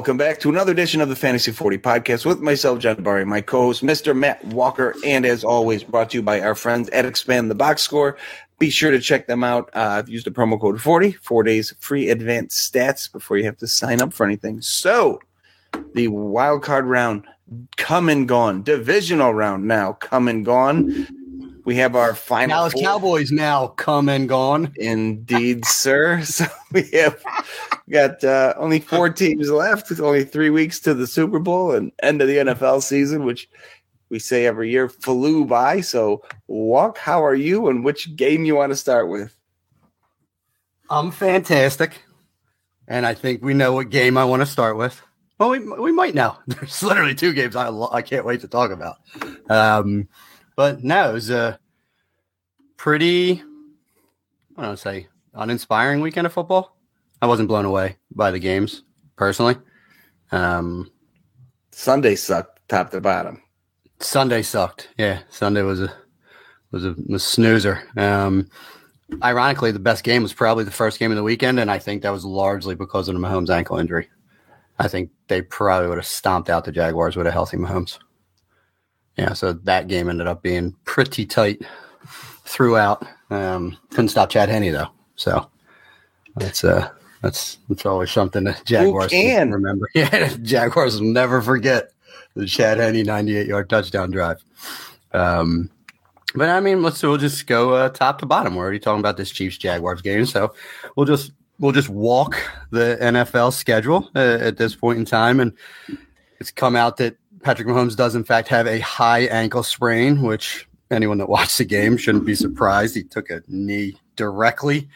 Welcome back to another edition of the Fantasy 40 podcast with myself, John Barry, my co-host, Mr. Matt Walker, and as always, brought to you by our friends at Expand the Box Score. Be sure to check them out. Uh, I've used the promo code 40, four days free advanced stats before you have to sign up for anything. So, the wild card round come and gone, divisional round now come and gone. We have our final Dallas four. Cowboys now come and gone. Indeed, sir. So we have got uh, only four teams left. It's only three weeks to the Super Bowl and end of the NFL season, which we say every year flew by. So, Walk, how are you, and which game you want to start with? I'm fantastic, and I think we know what game I want to start with. Well, we we might now. There's literally two games I lo- I can't wait to talk about. Um, but no, it was a pretty I don't know, say uninspiring weekend of football. I wasn't blown away by the games personally. Um, Sunday sucked top to bottom. Sunday sucked. Yeah, Sunday was a was a, was snoozer. Um, ironically, the best game was probably the first game of the weekend, and I think that was largely because of the Mahomes ankle injury. I think they probably would have stomped out the Jaguars with a healthy Mahomes. Yeah, so that game ended up being pretty tight throughout. Um, couldn't stop Chad Henne though, so that's uh that's that's always something that Jaguars can? remember. Yeah, Jaguars will never forget the Chad Henne 98 yard touchdown drive. Um, but I mean, let's we'll just go uh, top to bottom. We're already talking about this Chiefs Jaguars game, so we'll just we'll just walk the NFL schedule uh, at this point in time, and it's come out that Patrick Mahomes does in fact have a high ankle sprain, which anyone that watched the game shouldn't be surprised. He took a knee directly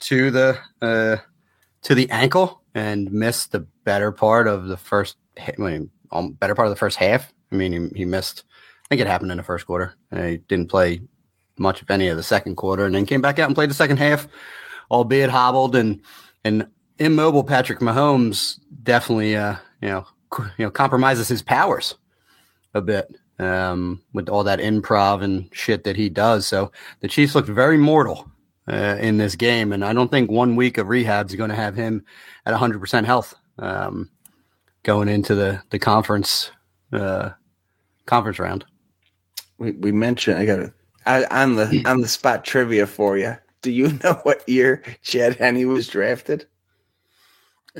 to the uh, to the ankle and missed the better part of the first. I mean, um, better part of the first half. I mean, he, he missed. I think it happened in the first quarter. Uh, he didn't play much of any of the second quarter, and then came back out and played the second half, albeit hobbled and and immobile. Patrick Mahomes definitely, uh, you know, you know, compromises his powers a bit um, with all that improv and shit that he does. So the Chiefs looked very mortal uh, in this game, and I don't think one week of rehab is going to have him at 100% health um, going into the the conference uh, conference round. We, we mentioned I got a I, on the on the spot trivia for you. Do you know what year Chad Henne was drafted?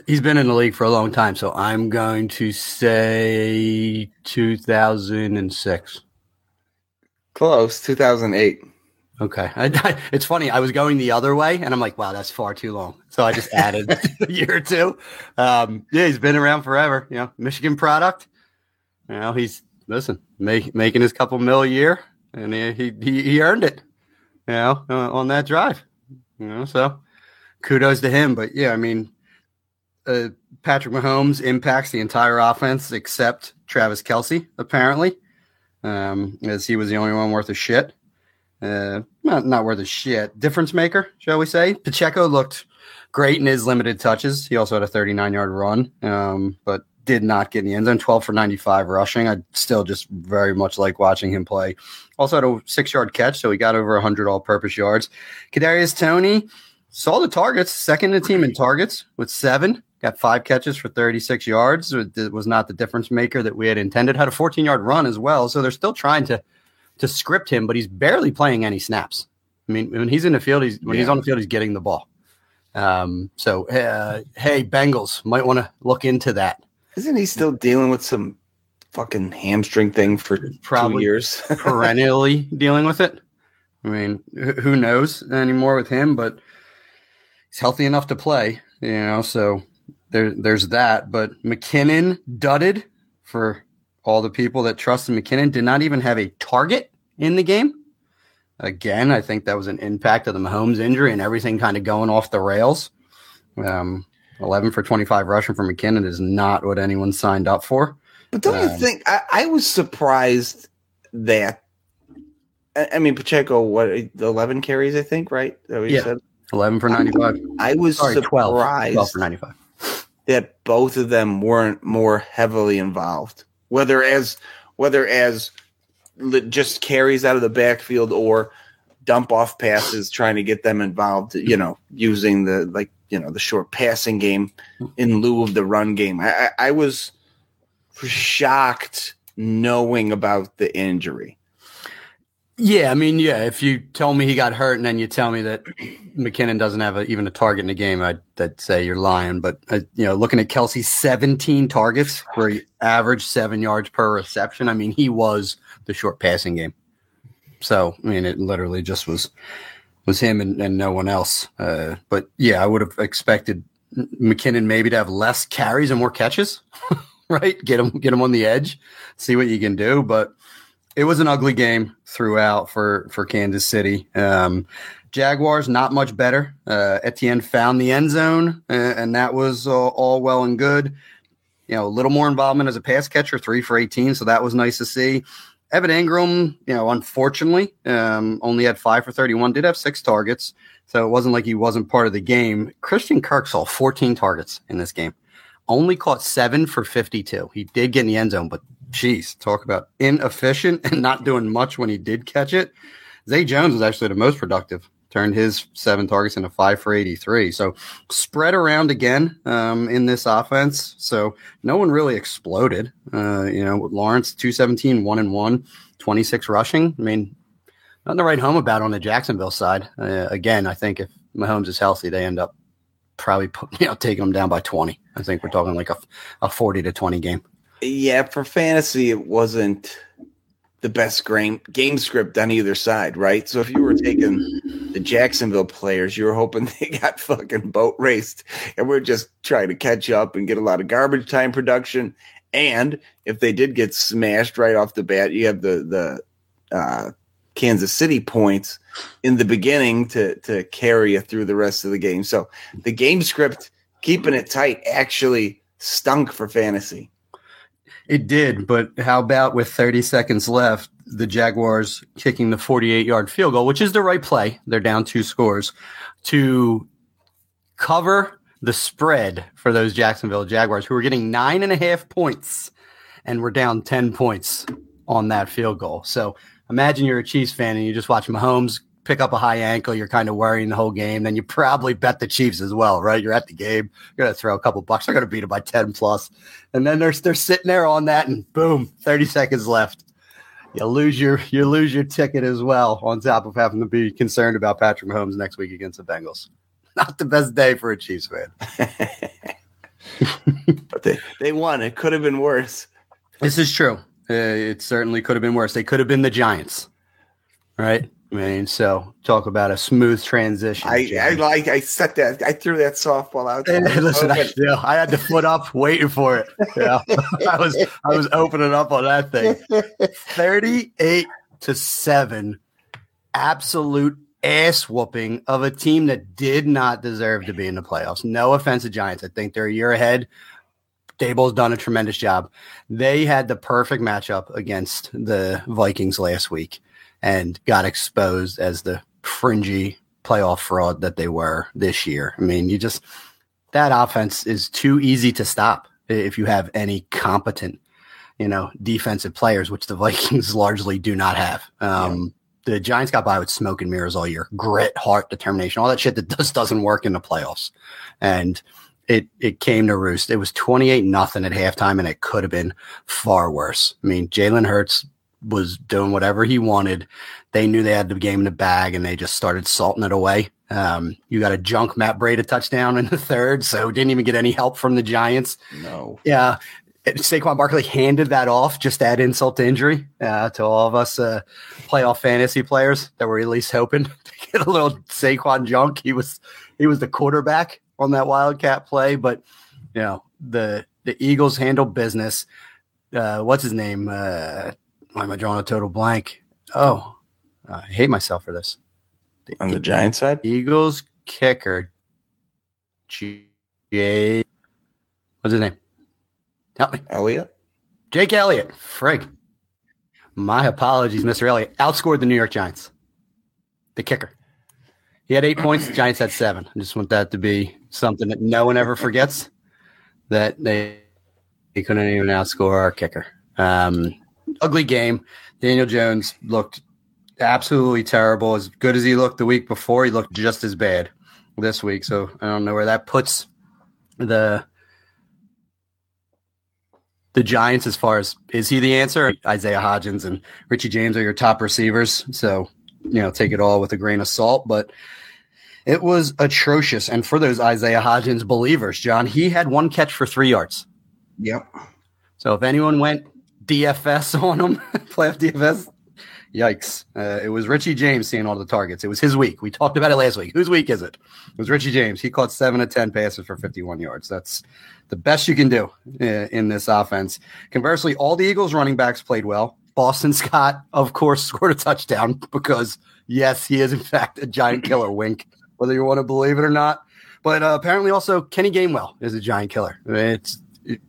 He's been in the league for a long time, so I'm going to say 2006. Close, two thousand eight. Okay. I, I- it's funny. I was going the other way, and I'm like, wow, that's far too long. So I just added a year or two. Um, yeah, he's been around forever. You know, Michigan product. You know, he's listen make, making his couple mil a year, and he he, he, he earned it. You know, uh, on that drive. You know, so kudos to him. But yeah, I mean, uh, Patrick Mahomes impacts the entire offense except Travis Kelce, apparently, um, as he was the only one worth a shit uh, not, not worth a shit. Difference maker, shall we say? Pacheco looked great in his limited touches. He also had a 39 yard run, um, but did not get in the end zone. 12 for 95 rushing. I still just very much like watching him play. Also had a six yard catch, so he got over 100 all purpose yards. Kadarius Toney saw the targets, second in the team in targets with seven. Got five catches for 36 yards. It was not the difference maker that we had intended. Had a 14 yard run as well. So they're still trying to to script him, but he's barely playing any snaps. I mean, when he's in the field, he's when he's on the field, he's getting the ball. Um, so uh, hey, Bengals might want to look into that. Isn't he still dealing with some fucking hamstring thing for two years? Perennially dealing with it. I mean, who knows anymore with him? But he's healthy enough to play, you know. So there, there's that. But McKinnon dudded for all the people that trusted McKinnon. Did not even have a target in the game. Again, I think that was an impact of the Mahomes injury and everything kind of going off the rails. Um, 11 for 25 rushing for McKinnon is not what anyone signed up for. But don't you Um, think I, I was surprised that I, I mean Pacheco what eleven carries I think right? You Yeah. said? 11 for 95. I was Sorry, 12. surprised. 12 for 95. That both of them weren't more heavily involved, whether as whether as just carries out of the backfield or dump off passes, trying to get them involved. You know, using the like you know the short passing game in lieu of the run game. I, I, was shocked knowing about the injury. Yeah, I mean, yeah. If you tell me he got hurt and then you tell me that McKinnon doesn't have a, even a target in the game, I'd, I'd say you're lying. But uh, you know, looking at Kelce's 17 targets, where he averaged seven yards per reception. I mean, he was the short passing game. So I mean, it literally just was was him and, and no one else. Uh, but yeah, I would have expected McKinnon maybe to have less carries and more catches, right? Get him get him on the edge, see what you can do. But it was an ugly game throughout for for Kansas City. Um, Jaguars not much better. Uh, Etienne found the end zone, uh, and that was uh, all well and good. You know, a little more involvement as a pass catcher, three for eighteen, so that was nice to see. Evan Engram, you know, unfortunately, um, only had five for thirty-one. Did have six targets, so it wasn't like he wasn't part of the game. Christian Kirk saw fourteen targets in this game, only caught seven for fifty-two. He did get in the end zone, but Jeez, talk about inefficient and not doing much when he did catch it. Zay Jones was actually the most productive. Turned his seven targets into five for 83. So spread around again um, in this offense. So no one really exploded. Uh, you know, Lawrence, 217, one and one, 26 rushing. I mean, nothing to write home about on the Jacksonville side. Uh, again, I think if Mahomes is healthy, they end up probably you know taking them down by 20. I think we're talking like a, a 40 to 20 game. Yeah, for fantasy, it wasn't the best game game script on either side, right? So if you were taking the Jacksonville players, you were hoping they got fucking boat raced, and we're just trying to catch up and get a lot of garbage time production. And if they did get smashed right off the bat, you have the the uh, Kansas City points in the beginning to to carry you through the rest of the game. So the game script, keeping it tight, actually stunk for fantasy. It did, but how about with 30 seconds left, the Jaguars kicking the 48 yard field goal, which is the right play. They're down two scores to cover the spread for those Jacksonville Jaguars, who were getting nine and a half points and we're down 10 points on that field goal. So imagine you're a Chiefs fan and you just watch Mahomes pick up a high ankle, you're kind of worrying the whole game. Then you probably bet the Chiefs as well, right? You're at the game, you're gonna throw a couple bucks, they're gonna beat them by 10 plus. And then they're they're sitting there on that, and boom, 30 seconds left. You lose your you lose your ticket as well, on top of having to be concerned about Patrick Mahomes next week against the Bengals. Not the best day for a Chiefs fan. but they, they won. It could have been worse. This is true. Uh, it certainly could have been worse. They could have been the Giants, right? I mean, so talk about a smooth transition. I, I like I set that I threw that softball out. There. Listen, I, yeah, I had the foot up waiting for it. Yeah, I was I was opening up on that thing. Thirty-eight to seven, absolute ass whooping of a team that did not deserve to be in the playoffs. No offense to Giants, I think they're a year ahead. Daboll's done a tremendous job. They had the perfect matchup against the Vikings last week and got exposed as the fringy playoff fraud that they were this year. I mean, you just that offense is too easy to stop if you have any competent, you know, defensive players, which the Vikings largely do not have. Um, yeah. The Giants got by with smoke and mirrors all year, grit, heart, determination, all that shit that just doesn't work in the playoffs, and it it came to roost. It was twenty eight nothing at halftime, and it could have been far worse. I mean, Jalen Hurts was doing whatever he wanted. They knew they had the game in the bag and they just started salting it away. Um, you got a junk Matt Breida touchdown in the third, so didn't even get any help from the Giants. No. Yeah. Saquon Barkley handed that off just to add insult to injury uh, to all of us uh, playoff fantasy players that were at least hoping to get a little Saquon junk. He was he was the quarterback on that Wildcat play, but you know the the Eagles handled business. Uh, what's his name? Uh, why am I drawing a total blank? Oh, I hate myself for this. The On the Giant side, Eagles kicker, J. What's his name? Help me, Elliott. Jake Elliott. Frig. My apologies, Mr. Elliott. Outscored the New York Giants. The kicker. He had eight points. The Giants had seven. I just want that to be something that no one ever forgets. that they, they couldn't even outscore our kicker. Um, ugly game. Daniel Jones looked absolutely terrible. As good as he looked the week before, he looked just as bad this week. So I don't know where that puts the the Giants as far as is he the answer? Isaiah Hodgins and Richie James are your top receivers. So, you know, take it all with a grain of salt. But it was atrocious. And for those Isaiah Hodgins believers, John, he had one catch for three yards. Yep. So if anyone went DFS on him, playoff DFS, yikes. Uh, it was Richie James seeing all the targets. It was his week. We talked about it last week. Whose week is it? It was Richie James. He caught seven of 10 passes for 51 yards. That's the best you can do uh, in this offense. Conversely, all the Eagles running backs played well. Boston Scott, of course, scored a touchdown because, yes, he is, in fact, a giant killer wink, whether you want to believe it or not. But uh, apparently, also, Kenny Gainwell is a giant killer. It's it,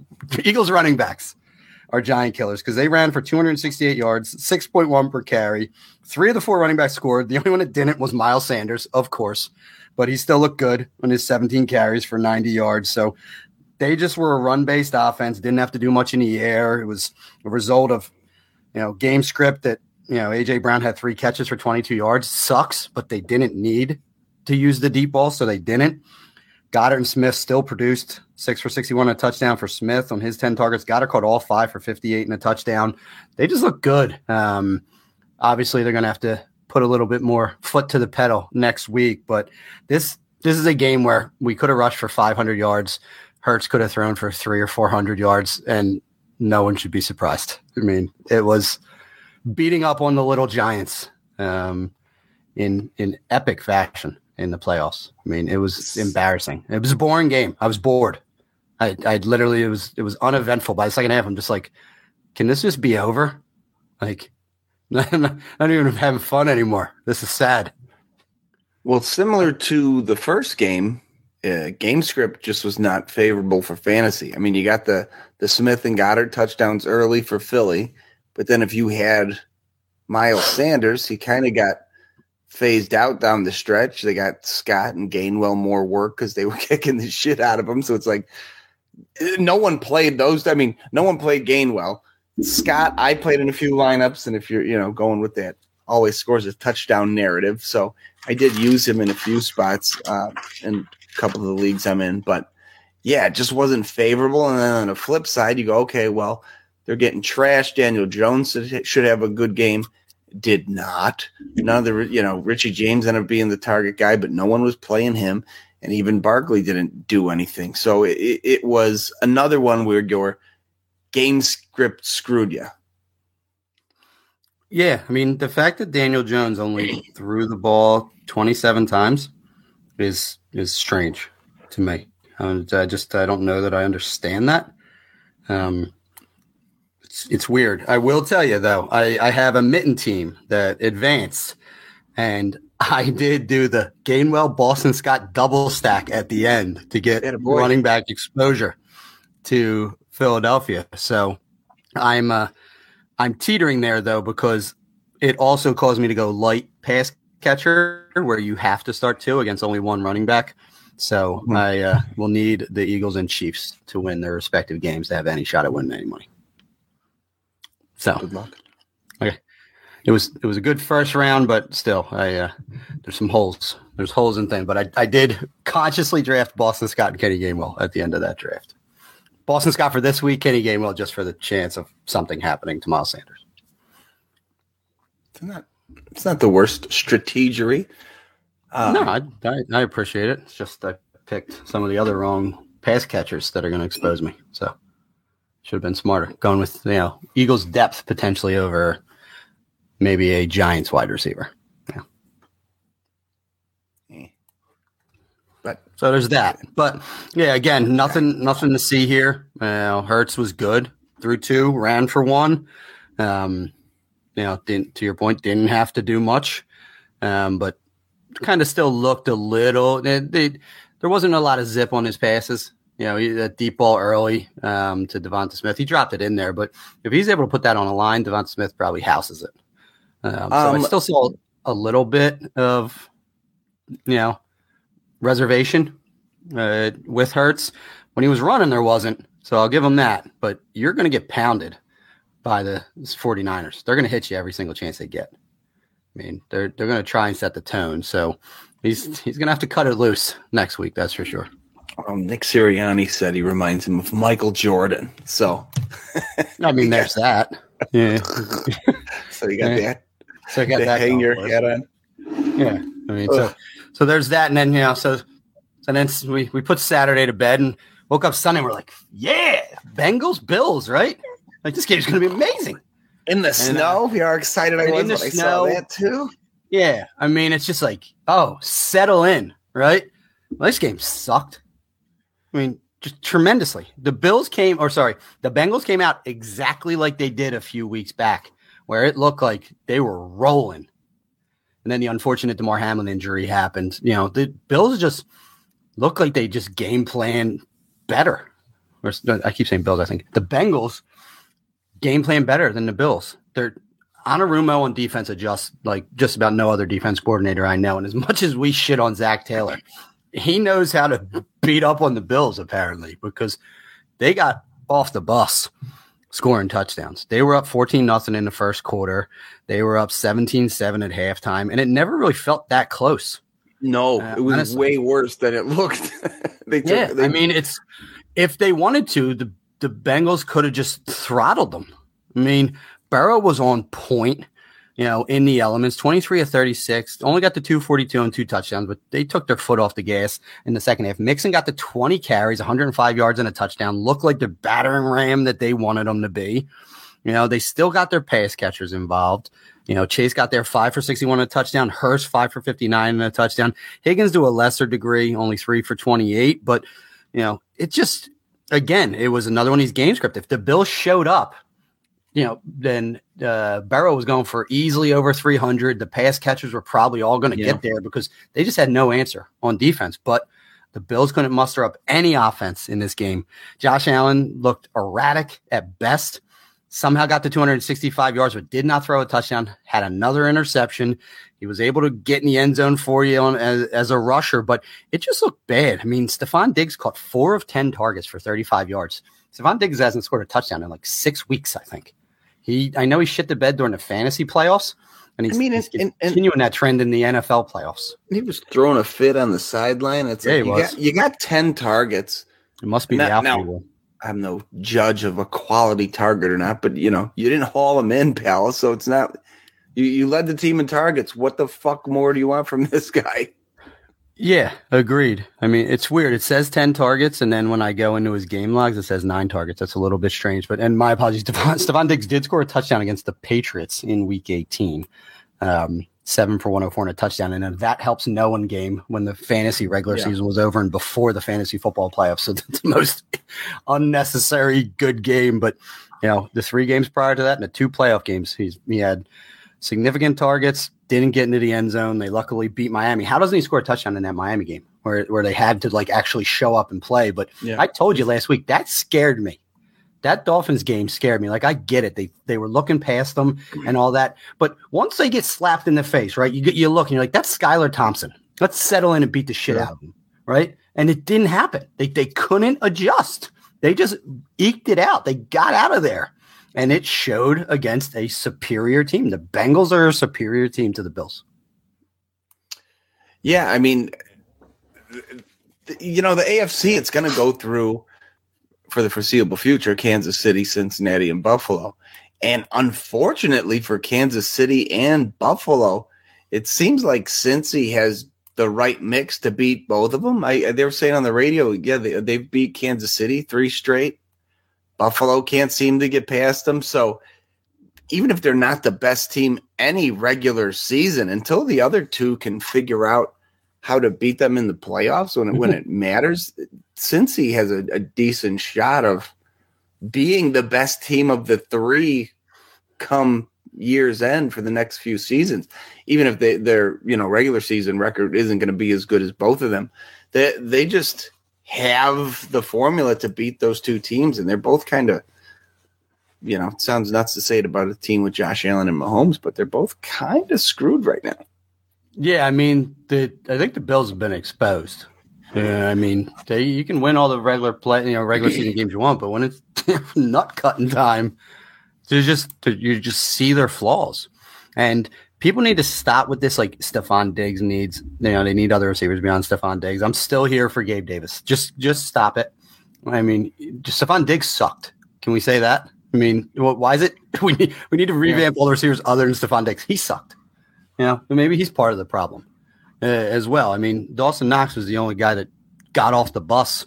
Eagles running backs are giant killers because they ran for 268 yards, 6.1 per carry. Three of the four running backs scored. The only one that didn't was Miles Sanders, of course, but he still looked good on his 17 carries for 90 yards. So they just were a run based offense, didn't have to do much in the air. It was a result of, you know, game script that, you know, AJ Brown had three catches for 22 yards. Sucks, but they didn't need to use the deep ball, so they didn't. Goedert and Smith still produced six for 61 a touchdown for Smith on his 10 targets. Goedert caught all five for 58 and a touchdown. They just look good. Um, obviously, they're going to have to put a little bit more foot to the pedal next week, but this this is a game where we could have rushed for 500 yards. Hurts could have thrown for three or 400 yards, and no one should be surprised. I mean, it was beating up on the little Giants um, in in epic fashion in the playoffs. I mean, it was embarrassing. It was a boring game. I was bored. I, I literally it was it was uneventful. By the second half, I'm just like, can this just be over? Like, not, not even having fun anymore. This is sad. Well, similar to the first game, uh, game script just was not favorable for fantasy. I mean, you got the the Smith and Goedert touchdowns early for Philly, but then if you had Miles Sanders, he kind of got phased out down the stretch. They got Scott and Gainwell more work because they were kicking the shit out of him. So it's like no one played those. I mean, no one played Gainwell. Scott, I played in a few lineups, and if you're you know going with that, always scores a touchdown narrative. So I did use him in a few spots uh, in a couple of the leagues I'm in, but yeah, it just wasn't favorable. And then on the flip side, you go, okay, well, they're getting trashed. Daniel Jones should have a good game. Did not. None of the, you know, Richie James ended up being the target guy, but no one was playing him. And even Barkley didn't do anything. So it, it was another one where your game script screwed you. Yeah, I mean the fact that Daniel Jones only threw the ball 27 times is is strange to me. And I just I don't know that I understand that. Um, it's it's weird. I will tell you though, I I have a mitten team that advanced, and I did do the Gainwell Boston Scott double stack at the end to get running back exposure to Philadelphia. So I'm uh, I'm teetering there though because it also caused me to go light pass catcher where you have to start two against only one running back. So mm-hmm. I uh, will need the Eagles and Chiefs to win their respective games to have any shot at winning any money. So good luck. Okay, it was it was a good first round, but still, I uh, there's some holes. There's holes in things, but I, I did consciously draft Boston Scott and Kenny Gainwell at the end of that draft. Boston Scott for this week, Kenny Gainwell just for the chance of something happening to Miles Sanders. It's not it's not the worst strategery. Uh, no, I, I, I appreciate it. It's just I picked some of the other wrong pass catchers that are going to expose me. So should have been smarter going with you know Eagles depth potentially over maybe a Giants wide receiver. Yeah. But so there's that. But yeah, again, nothing nothing to see here. Uh, Hurts was good through two, ran for one. Um, you know, didn't to your point, didn't have to do much, um, but kind of still looked a little. There wasn't a lot of zip on his passes. You know, that deep ball early um, to Devonta Smith, he dropped it in there. But if he's able to put that on a line, Devonta Smith probably houses it. Um, so I um, still saw a little bit of, you know, reservation uh, with Hurts, When he was running, there wasn't. So I'll give him that. But you're going to get pounded by the 49ers. They're going to hit you every single chance they get. I mean, they're they're going to try and set the tone. So he's he's going to have to cut it loose next week. That's for sure. Well, Nick Sirianni said he reminds him of Michael Jordan. So, I mean, there's that. Yeah. so you got Yeah. that. So I got that. hang your us. on. Yeah, I mean, so so there's that, and then you know, so so then we we put Saturday to bed and woke up Sunday. We're like, yeah, Bengals, Bills, right? Like this game's gonna be amazing. In the uh, snow, We are excited. I and was in the when I snow- saw that too. Yeah, I mean, it's just like, oh, settle in, right? Well, this game sucked. I mean, just tremendously. The Bills came, or sorry, the Bengals came out exactly like they did a few weeks back, where it looked like they were rolling. And then the unfortunate Damar Hamlin injury happened. You know, the Bills just look like they just game plan better. Or I keep saying Bills. I think the Bengals game plan better than the Bills. They're Anarumo on defense adjusts like just about no other defense coordinator I know. And as much as we shit on Zac Taylor, he knows how to beat up on the Bills apparently because they got off the bus scoring touchdowns. They were up 14 nothing in the first quarter. They were up 17-7 at halftime and it never really felt that close. No, Uh, it was honestly. way worse than it looked. they took, Yeah, they, I mean, it's if they wanted to, the the Bengals could have just throttled them. I mean, Burrow was on point, you know, in the elements, twenty three of thirty six, only got the two forty two and two touchdowns, but they took their foot off the gas in the second half. Mixon got the twenty carries, one hundred and five yards and a touchdown, looked like the battering ram that they wanted them to be. You know, they still got their pass catchers involved. You know, Chase got there five for 61 and a touchdown. Hurst five for 59 and a touchdown. Higgins to a lesser degree, only three for 28. But, you know, it just, again, it was another one of these game script. If the Bills showed up, you know, then uh, Burrow was going for easily over 300. The pass catchers were probably all going to Yeah. get there because they just had no answer on defense. But the Bills couldn't muster up any offense in this game. Josh Allen looked erratic at best. Somehow got to 265 yards, but did not throw a touchdown. Had another interception. He was able to get in the end zone for you on, as, as a rusher, but it just looked bad. I mean, Stefon Diggs caught four of 10 targets for 35 yards. Stefon Diggs hasn't scored a touchdown in like six weeks, I think. He, I know he shit the bed during the fantasy playoffs, and he's, I mean, he's and- and- and- continuing that trend in the NFL playoffs. he was throwing a fit on the sideline. It's Yeah, like he you was. got you got ten targets. It must be Now- the alpha now- I'm no judge of a quality target or not, but you know, you didn't haul him in, pal. So it's not you, you led the team in targets. What the fuck more do you want from this guy? Yeah, agreed. I mean, it's weird. It says 10 targets, and then when I go into his game logs, it says nine targets. That's a little bit strange. But, and my apologies, Stefon, Stefon Diggs did score a touchdown against the Patriots in week 18. Um, seven for 104 and a touchdown. And that helps no one game when the fantasy regular Yeah. season was over and before the fantasy football playoffs. So that's the most unnecessary good game. But, you know, the three games prior to that and the two playoff games, he's, he had significant targets, didn't get into the end zone. They luckily beat Miami. How doesn't he score a touchdown in that Miami game where, where they had to like actually show up and play? But Yeah. I told you last week that scared me. That Dolphins game scared me. Like I get it. They they were looking past them and all that. But once they get slapped in the face, right? You get you look and you're like, that's Skylar Thompson. Let's settle in and beat the shit out of them. Right. And it didn't happen. They they couldn't adjust. They just eked it out. They got out of there. And it showed against a superior team. The Bengals are a superior team to the Bills. Yeah, I mean, you know, the AFC, it's going to go through for the foreseeable future Kansas City, Cincinnati, and Buffalo. And unfortunately for Kansas City and Buffalo, it seems like Cincy has the right mix to beat both of them. I, they were saying on the radio, yeah, they, they've beat Kansas City three straight. Buffalo can't seem to get past them. So even if they're not the best team any regular season, until the other two can figure out how to beat them in the playoffs when it, when it matters, Cincy has a, a decent shot of being the best team of the three come year's end for the next few seasons. Even if they, their you know regular season record isn't going to be as good as both of them, they they just have the formula to beat those two teams, and they're both kind of you know, it sounds nuts to say it about a team with Josh Allen and Mahomes, but they're both kind of screwed right now. Yeah, I mean, the I think the Bills have been exposed. Yeah, I mean, they, you can win all the regular play, you know, regular season games you want, but when it's nut cutting time, to just you just see their flaws, and people need to stop with this. Like Stefon Diggs needs, you know, they need other receivers beyond Stefon Diggs. I'm still here for Gabe Davis. Just just stop it. I mean, just Stefon Diggs sucked. Can we say that? I mean, why is it we need we need to revamp yeah. all the receivers other than Stefon Diggs? He sucked. You know, maybe he's part of the problem uh, as well. I mean, Dawson Knox was the only guy that got off the bus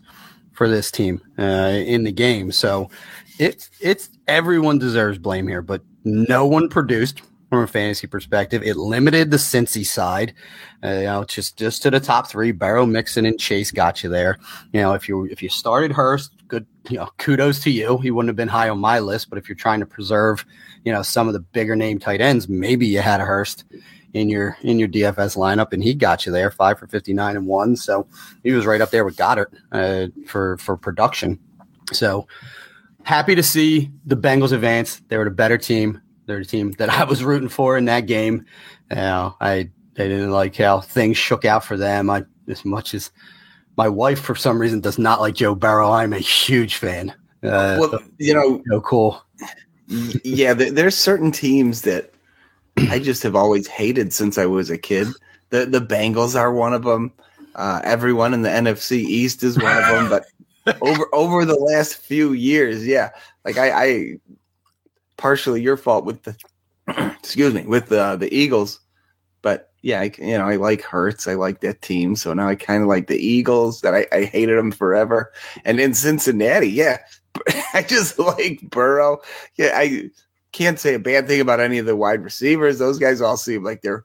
for this team uh, in the game. So it's it's everyone deserves blame here, but no one produced from a fantasy perspective. It limited the Cincy side, uh, you know, just just to the top three. Burrow, Mixon, and Chase got you there. You know, if you if you started Hurst, good. You know, kudos to you. He wouldn't have been high on my list, but if you're trying to preserve, you know, some of the bigger name tight ends, maybe you had a Hurst in your in your DFS lineup, and he got you there five for fifty nine and one. So he was right up there with Goedert uh, for for production. So happy to see the Bengals advance. They were the better team. They're the team that I was rooting for in that game. You know, I they didn't like how things shook out for them. I as much as my wife for some reason does not like Joe Burrow. I'm a huge fan. Uh, well, you know, so cool. Yeah, there's certain teams that I just have always hated since I was a kid. The the Bengals are one of them. Uh, everyone in the NFC East is one of them. But over over the last few years, yeah, like I, I partially your fault with the excuse me with the the Eagles, but yeah, I, you know I like Hurts. I like that team, so now I kind of like the Eagles. That I, I hated them forever, and in Cincinnati, yeah, I just like Burrow. Yeah, I can't say a bad thing about any of the wide receivers. Those guys all seem like they're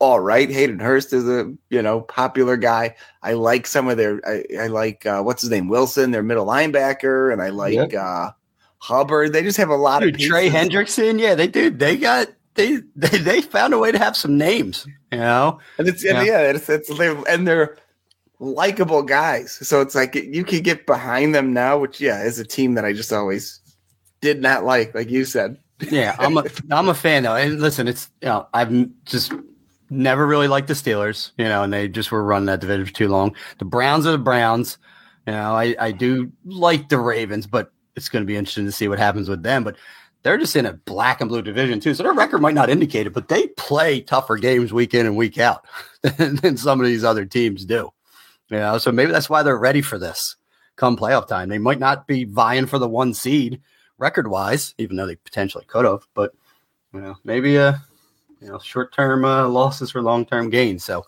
all right. Hayden Hurst is a you know popular guy. I like some of their. I, I like uh, what's his name Wilson, their middle linebacker, and I like yep. uh, Hubbard. They just have a lot Dude, of pieces. Trey Hendrickson. Yeah, they do. They got they, they they found a way to have some names. You know, and it's yeah, and yeah it's, it's they're, and they're likable guys. So it's like you can get behind them now, which yeah is a team that I just always did not like, like you said. yeah, I'm a I'm a fan though. And listen, it's you know I've just never really liked the Steelers, you know, and they just were running that division for too long. The Browns are the Browns. You know, I, I do like the Ravens, but it's going to be interesting to see what happens with them. But they're just in a black and blue division too, so their record might not indicate it, but they play tougher games week in and week out than, than some of these other teams do. You know, so maybe that's why they're ready for this come playoff time. They might not be vying for the one seed record wise, even though they potentially could have, but you know, maybe uh you know, short term uh, losses for long term gains. So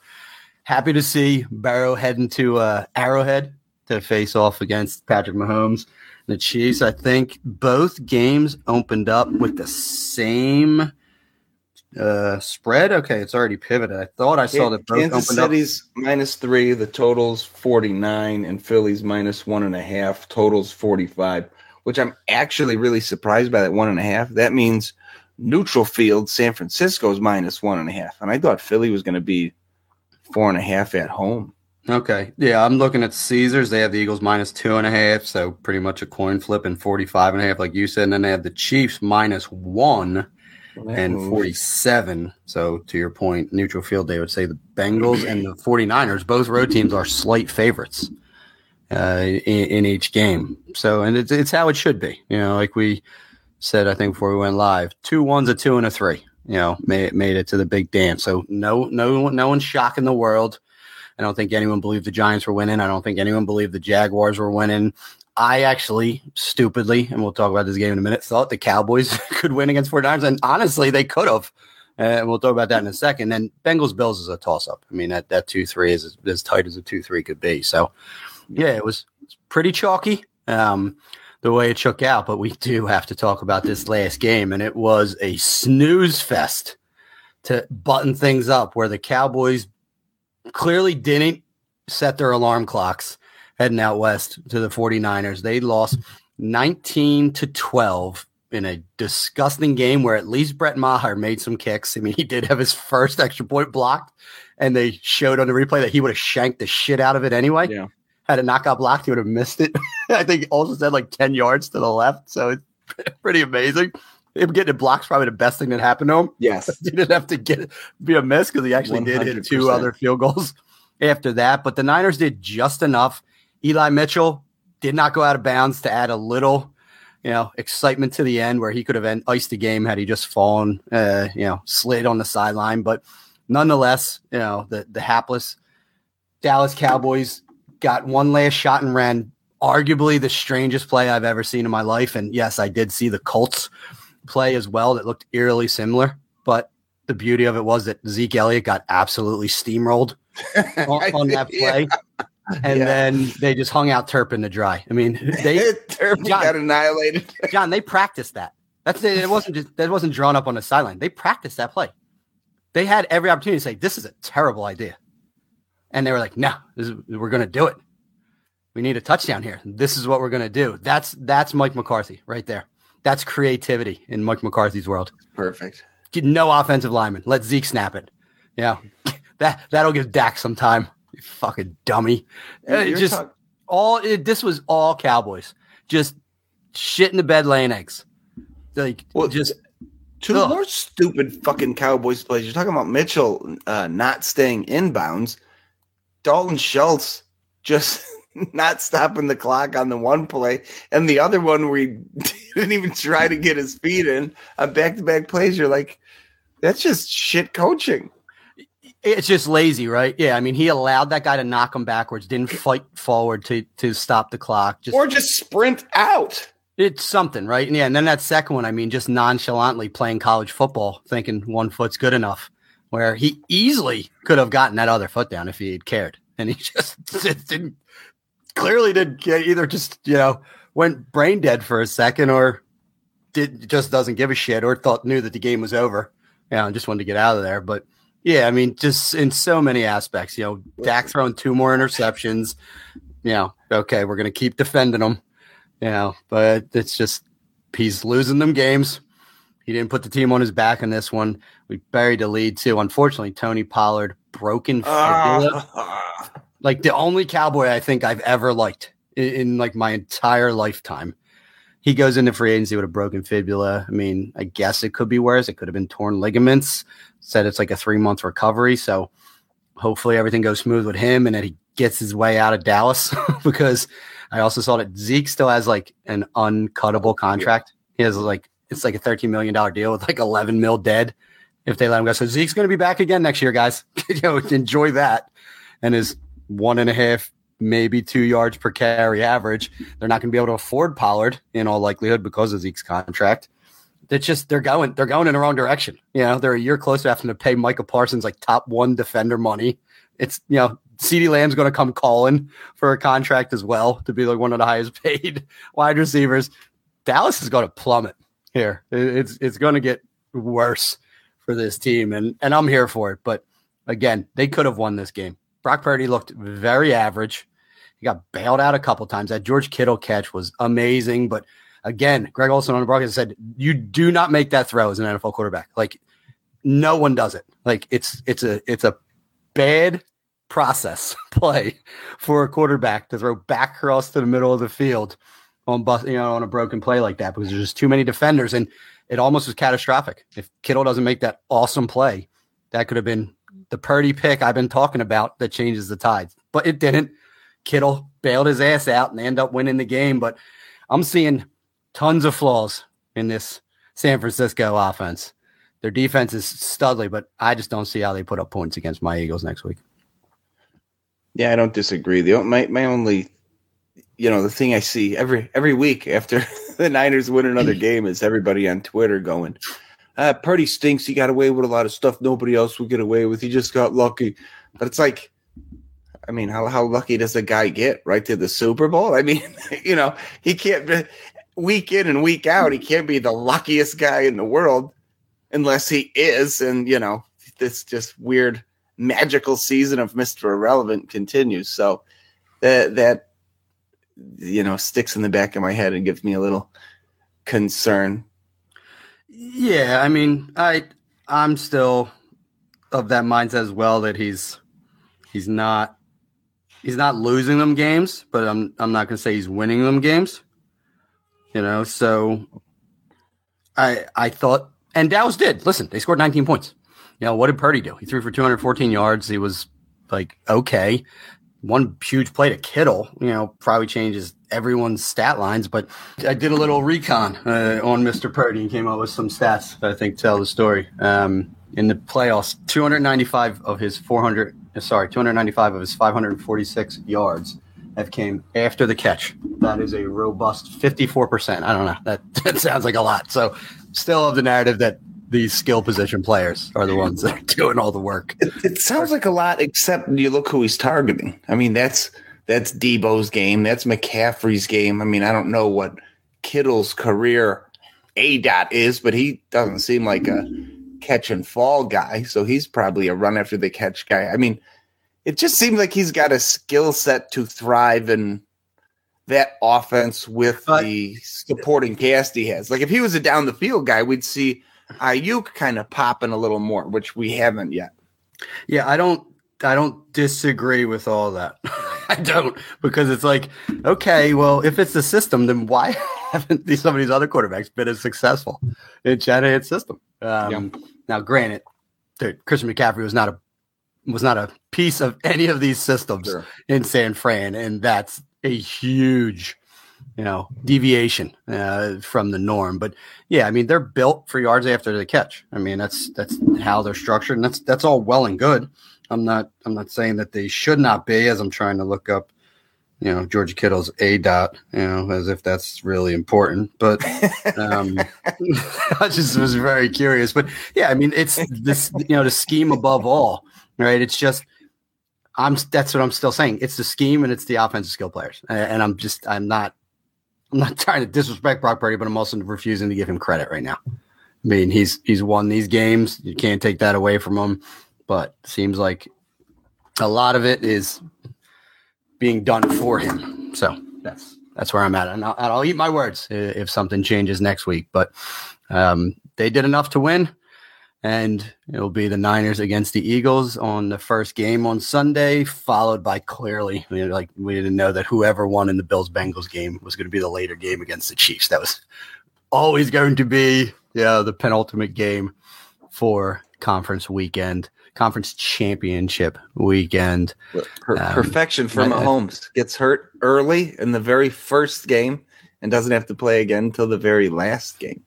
happy to see Burrow heading to uh, Arrowhead to face off against Patrick Mahomes the Chiefs. I think both games opened up with the same uh, spread. Okay, it's already pivoted. I thought I saw that both Kansas opened City's up. minus three. The totals forty nine, and Philly's minus one and a half. Totals forty five. Which I'm actually really surprised by that one and a half. That means neutral field San Francisco's minus one and a half, and I thought Philly was going to be four and a half at home. Okay. Yeah, I'm looking at Caesars. They have the Eagles minus two and a half, so pretty much a coin flip and 45 and a half, like you said. And then they have the Chiefs minus one and 47. So to your point, neutral field, they would say the Bengals and the 49ers, both road teams are slight favorites uh, in, in, each game. So, and it's, it's how it should be. You know, like we said, I think before we went live, two ones, a two, and a three. You know, made made it to the big dance. So no, no, no one's shocking the world. I don't think anyone believed the Giants were winning. I don't think anyone believed the Jaguars were winning. I actually stupidly, and we'll talk about this game in a minute, thought the Cowboys could win against 49ers. And honestly, they could have. And we'll talk about that in a second. And Bengals Bills is a toss up. I mean, that, that 2 3 is as, as, tight as a 2 3 could be. So, yeah, it was, it was pretty chalky um, the way it shook out. But we do have to talk about this last game. And it was a snooze fest to button things up where the Cowboys clearly didn't set their alarm clocks heading out west to the 49ers. They lost 19 to 12 in a disgusting game where at least Brett Maher made some kicks. I mean, he did have his first extra point blocked, and they showed on the replay that he would have shanked the shit out of it anyway. Yeah. Had a knockout blocked, he would have missed it. I think also said like 10 yards to the left. So it's pretty amazing him getting it blocked probably the best thing that happened to him. Yes, he didn't have to get be a miss because he actually 100%. did hit two other field goals after that, but the Niners did just enough. Eli Mitchell did not go out of bounds to add a little, you know, excitement to the end where he could have end, iced the game had he just fallen, uh, you know, slid on the sideline. But nonetheless, you know, the the hapless Dallas Cowboys got one last shot and ran arguably the strangest play I've ever seen in my life. And yes, I did see the Colts play as well that looked eerily similar. But the beauty of it was that Zeke Elliott got absolutely steamrolled on, on that play. And Yeah. then they just hung out Turpin to dry. I mean, they Turpin John- got annihilated. John, they practiced that. That's it. It wasn't just that wasn't drawn up on the sideline. They practiced that play. They had every opportunity to say, "This is a terrible idea," and they were like, "No, this is, we're going to do it. We need a touchdown here. This is what we're going to do." That's that's Mike McCarthy right there. That's creativity in Mike McCarthy's world. Perfect. Get no offensive lineman. Let Zeke snap it. Yeah, that that'll give Dak some time. You fucking dummy. You're just talk- all it, this was all Cowboys. Just shit in the bed laying eggs. Like Well, just Two Ugh. more stupid fucking Cowboys plays. You're talking about Mitchell uh, not staying inbounds. Dalton Schultz just not stopping the clock on the one play, and the other one where he didn't even try to get his feet in on back to back plays. You're like, that's just shit coaching. it's just lazy, right? Yeah, I mean he allowed that guy to knock him backwards, didn't fight forward to to stop the clock. Just Or just sprint out. it's something, right? And yeah, and then that second one, I mean, just nonchalantly playing college football, thinking one foot's good enough, where he easily could have gotten that other foot down if he had cared, and he just, just didn't. Clearly, didn't either. Just you know, went brain dead for a second, or did just doesn't give a shit, or thought knew that the game was over. You know, and just wanted to get out of there. But yeah, I mean, just in so many aspects, you know, Dak throwing two more interceptions. You know, okay, we're gonna keep defending them. You know, but it's just he's losing them games. He didn't put the team on his back in this one. We buried the lead too. Unfortunately, Tony Pollard broken ah. fibula. Like the only cowboy I think I've ever liked in, in like my entire lifetime. He goes into free agency with a broken fibula. I mean, I guess it could be worse. It could have been torn ligaments. Said it's like a three month recovery. So hopefully everything goes smooth with him and that he gets his way out of Dallas because I also saw that Zeke still has like an uncuttable contract. He has like it's like a $13 million deal with like 11 mil dead if they let him go. So Zeke's going to be back again next year, guys. you know, enjoy that. And his one and a half, maybe two yards per carry average. They're not going to be able to afford Pollard in all likelihood because of Zeke's contract. It's just they're going they're going in the wrong direction. You know, they're a year closer to having to pay Michael Parsons like top one defender money. It's you know, CeeDee Lamb's going to come calling for a contract as well to be like one of the highest paid wide receivers. Dallas is going to plummet here. It's it's going to get worse for this team, and and I'm here for it. But again, they could have won this game. Brock Purdy looked very average. He got bailed out a couple times. That George Kittle catch was amazing, but again, Greg Olsen on the broadcast said you do not make that throw as an NFL quarterback. Like no one does it. Like it's it's a it's a bad process play for a quarterback to throw back across to the middle of the field on bus, you know, on a broken play like that because there's just too many defenders and it almost was catastrophic. If Kittle doesn't make that awesome play, that could have been the Purdy pick I've been talking about that changes the tides, but it didn't. Kittle bailed his ass out and they end up winning the game. But I'm seeing tons of flaws in this San Francisco offense. Their defense is studly, but I just don't see how they put up points against my Eagles next week. Yeah, I don't disagree. The my my only, you know, the thing I see every every week after the Niners win another game is everybody on Twitter going, uh, "Purdy stinks. He got away with a lot of stuff nobody else would get away with. He just got lucky." But it's like, I mean, how how lucky does a guy get right to the Super Bowl? I mean, you know, he can't be week in and week out. He can't be the luckiest guy in the world unless he is. And you know, this just weird magical season of Mr. Irrelevant continues. So that that you know sticks in the back of my head and gives me a little concern. Yeah, I mean, I I'm still of that mindset as well that he's he's not he's not losing them games, but I'm I'm not to say he's winning them games. You know, so I I thought and Dallas did. Listen, they scored 19 points. You know, what did Purdy do? He threw for 214 yards. He was like okay. One huge play to Kittle, you know, probably changes everyone's stat lines. But I did a little recon uh, on Mr. Purdy and came up with some stats that I think tell the story. Um, in the playoffs, 295 of his 400, sorry, 295 of his 546 yards have came after the catch. That is a robust 54%. I don't know. That, that sounds like a lot. So still of the narrative that these skill position players are the ones that are doing all the work. It, it sounds like a lot, except you look who he's targeting. I mean, that's that's Deebo's game. That's McCaffrey's game. I mean, I don't know what Kittle's career A dot is, but he doesn't seem like a catch and fall guy. So he's probably a run after the catch guy. I mean, it just seems like he's got a skill set to thrive in that offense with But- the supporting cast he has. Like if he was a down the field guy, we'd see Aiyuk kind of popping a little more, which we haven't yet. Yeah, I don't I don't disagree with all that. I don't because it's like, okay, well, if it's the system, then why haven't these, some of these other quarterbacks been as successful in Shanahan's system? Um, Now, granted, dude, Christian McCaffrey was not a was not a piece of any of these systems Sure. in San Fran, and that's a huge, you know, deviation uh, from the norm. But yeah, I mean, they're built for yards after the catch. I mean, that's that's how they're structured, and that's that's all well and good. I'm not I'm not saying that they should not be, as I'm trying to look up, you know, George Kittle's A dot, you know, as if that's really important. But um, I just was very curious. But yeah, I mean, it's this, you know, the scheme above all, right? It's just I'm that's what I'm still saying. It's the scheme and it's the offensive skill players, and, and I'm just I'm not I'm not trying to disrespect Brock Purdy, but I'm also refusing to give him credit right now. I mean, he's he's won these games. You can't take that away from him. But seems like a lot of it is being done for him. So that's that's where I'm at, and I'll, and I'll eat my words if something changes next week. But um, they did enough to win, and it'll be the Niners against the Eagles on the first game on Sunday, followed by clearly, you know, like we didn't know that whoever won in the Bills Bengals game was going to be the later game against the Chiefs. That was always going to be, yeah, the penultimate game for conference weekend, conference championship weekend. Per- Um, perfection for Mahomes. Gets hurt early in the very first game and doesn't have to play again until the very last game.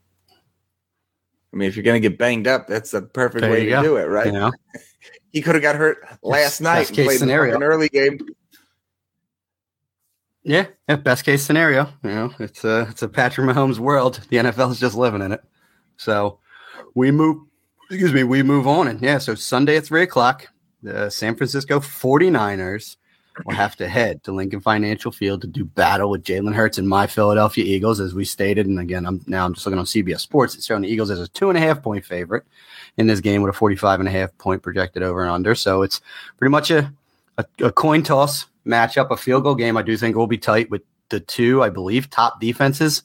I mean, if you're going to get banged up, that's the perfect There way to go. do it, right? You know, He could have got hurt last night best and case played scenario. an early game. yeah, yeah, best case scenario. You know, it's a it's a Patrick Mahomes world. The NFL is just living in it. So we move. Excuse me. We move on, and yeah. So Sunday at three o'clock, the San Francisco 49ers will have to head to Lincoln Financial Field to do battle with Jalen Hurts and my Philadelphia Eagles, as we stated. And again, I'm now I'm just looking on CBS Sports. It's showing the Eagles as a two and a half point favorite in this game with a 45 and a half point projected over and under. So it's pretty much a, a, a coin toss matchup, a field goal game. I do think will be tight with the two, I believe, top defenses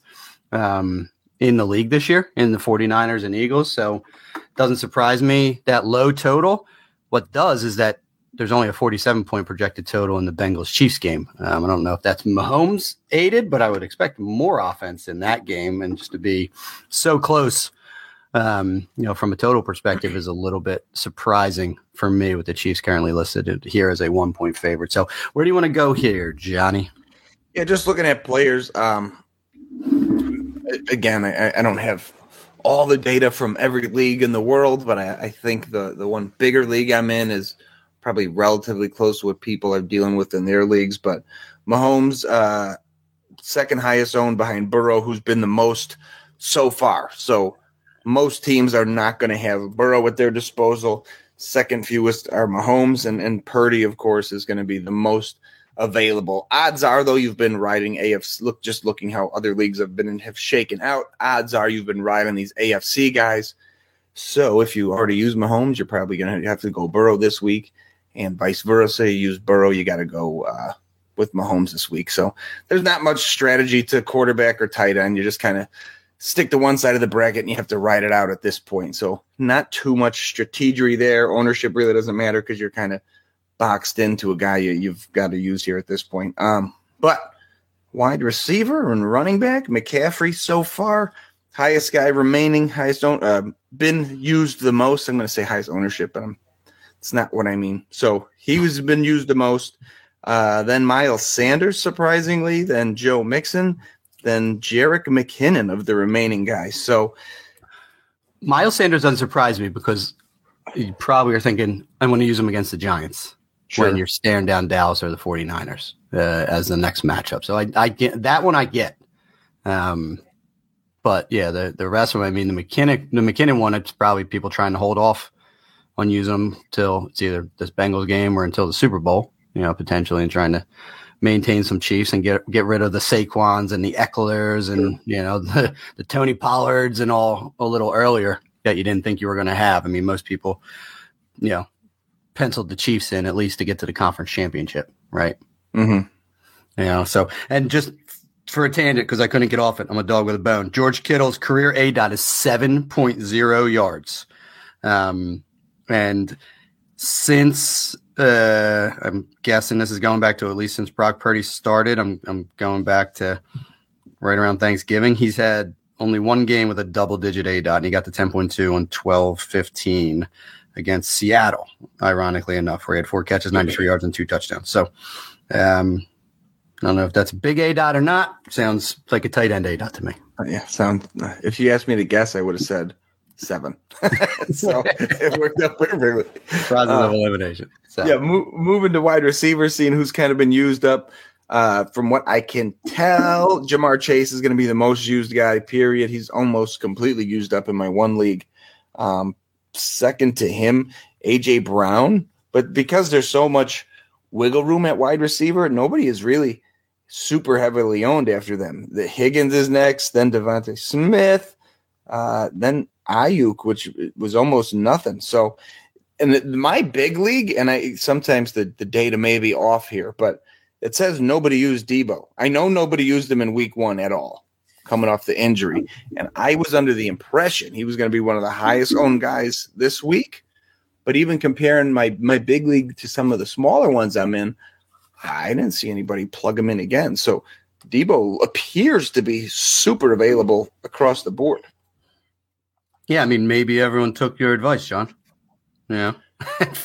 um, in the league this year in the 49ers and Eagles. So doesn't surprise me that low total. What does is that there's only a 47 point projected total in the Bengals Chiefs game. Um, I don't know if that's Mahomes aided, but I would expect more offense in that game. And just to be so close, um, you know, from a total perspective, is a little bit surprising for me with the Chiefs currently listed here as a one point favorite. So where do you want to go here, Johnny? Yeah, just looking at players. Um, again, I, I don't have all the data from every league in the world, but I, I think the the one bigger league I'm in is probably relatively close to what people are dealing with in their leagues. But Mahomes, uh, second highest owned behind Burrow, who's been the most so far. So most teams are not going to have Burrow at their disposal. Second fewest are Mahomes, and, and Purdy, of course, is going to be the most available. Odds are, though, you've been riding AFC. Look, just looking how other leagues have been and have shaken out. Odds are you've been riding these AFC guys. So if you already use Mahomes, you're probably going to have to go Burrow this week, and vice versa. You use Burrow, you got to go uh, with Mahomes this week. So there's not much strategy to quarterback or tight end. You just kind of stick to one side of the bracket and you have to ride it out at this point. So not too much strategy there. Ownership really doesn't matter because you're kind of boxed into a guy you, you've got to use here at this point. Um, but wide receiver and running back, McCaffrey so far, highest guy remaining, highest own, uh, been used the most. I'm going to say highest ownership, but I'm It's not what I mean. So he was been used the most. Uh, then Miles Sanders, surprisingly, then Joe Mixon, then Jerick McKinnon of the remaining guys. So Miles Sanders doesn't surprise me because you probably are thinking, I'm going to use him against the Giants Sure. when you're staring down Dallas or the 49ers uh, as the next matchup. So I, I get that one I get. Um, but yeah, the, the rest of them, I mean, the McKinnon, the McKinnon one, it's probably people trying to hold off on using them till it's either this Bengals game or until the Super Bowl, you know, potentially and trying to maintain some Chiefs and get get rid of the Saquons and the Ekelers and you know the, the Tony Pollards and all a little earlier that you didn't think you were going to have. I mean, most people, you know, penciled the Chiefs in at least to get to the conference championship, right? Mm-hmm. You know, so and just for a tangent because I couldn't get off it, I'm a dog with a bone. George Kittle's career A dot is 7.0 yards, um, and since uh, I'm guessing this is going back to at least since Brock Purdy started. I'm I'm going back to right around Thanksgiving. He's had only one game with a double digit A dot, and he got the 10.2 on 12 15 against Seattle, ironically enough, where he had four catches, 93 yards, and two touchdowns. So, um, I don't know if that's a big A dot or not. Sounds like a tight end A dot to me. Yeah, sound. If you asked me to guess, I would have said seven. so it worked out perfectly. Process Uh, of elimination. So, Yeah, mo- moving to wide receiver, seeing who's kind of been used up. Uh, from what I can tell, Ja'Marr Chase is going to be the most used guy. Period. He's almost completely used up in my one league. Um, second to him, AJ Brown. But because there's so much wiggle room at wide receiver, nobody is really super heavily owned after them. Tee Higgins is next, then DeVonta Smith, uh, then Aiyuk, which was almost nothing. So, and the, my big league, and I sometimes the, the data may be off here, but it says nobody used Deebo. I know nobody used him in week one at all, coming off the injury. And I was under the impression he was going to be one of the highest owned guys this week. But even comparing my my big league to some of the smaller ones I'm in, I didn't see anybody plug him in again. So Deebo appears to be super available across the board. Yeah, I mean, maybe everyone took your advice, John. Yeah, and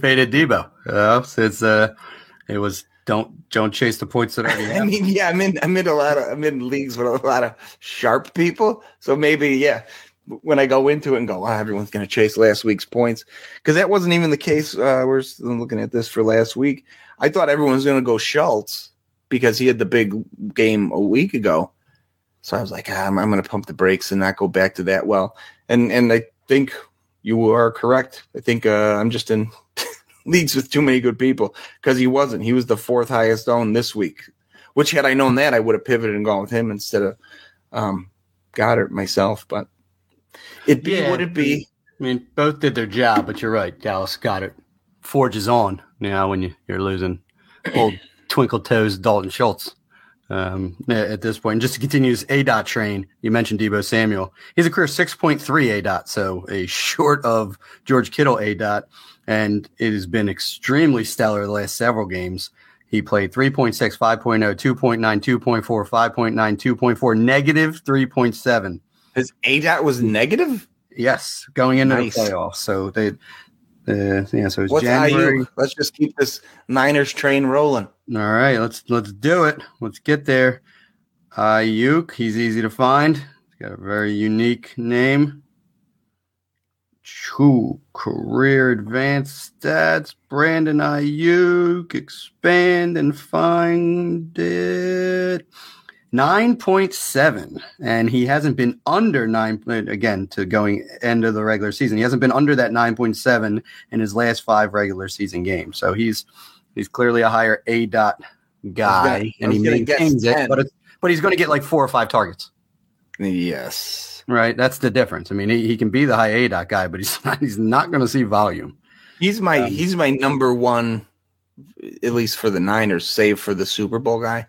faded Deebo. Uh, since uh, it was don't don't chase the points that I have. mean, yeah, I'm in I'm in a lot of I'm in leagues with a lot of sharp people. So maybe, yeah, when I go into it and go, wow, everyone's gonna chase last week's points. Because that wasn't even the case. Uh we're still looking at this for last week. I thought everyone was gonna go Schultz because he had the big game a week ago. So I was like, ah, I'm, I'm gonna pump the brakes and not go back to that well. And and I think you are correct. I think uh, I'm just in leagues with too many good people because he wasn't. He was the fourth highest owned this week. Which had I known that, I would have pivoted and gone with him instead of um, Goedert myself. But it be Yeah. what it be. I mean, both did their job, but you're right. Dallas got it. Forges on now when you, you're losing old twinkle toes Dalton Schultz um, at this point. And just to continue his A dot train, you mentioned Deebo Samuel. He's a career 6.3 A dot, so a short of George Kittle A dot. And it has been extremely stellar the last several games. He played 3.6, 5.0, 2.9, 2.4, 5.9, 2.4, negative 3.7. His A dot was negative. Yes, going into Nice. the playoffs. So they, uh, yeah. So it's What's January. IU? Let's just keep this Niners train rolling. All right, let's let's do it. Let's get there. Aiyuk, he's easy to find. He's got a very unique name. True career advanced stats. Brandon Aiyuk. Expand and find it. 9.7 and he hasn't been under 9 again to going end of the regular season. He hasn't been under that 9.7 in his last five regular season games. So he's he's clearly a higher a dot guy I and he gonna maintains it but it's, but he's going to get like four or five targets. Yes, right? That's the difference. I mean he, he can be the high a dot guy but he's not he's not going to see volume. He's my Um, he's my number one, at least for the Niners, save for the Super Bowl guy.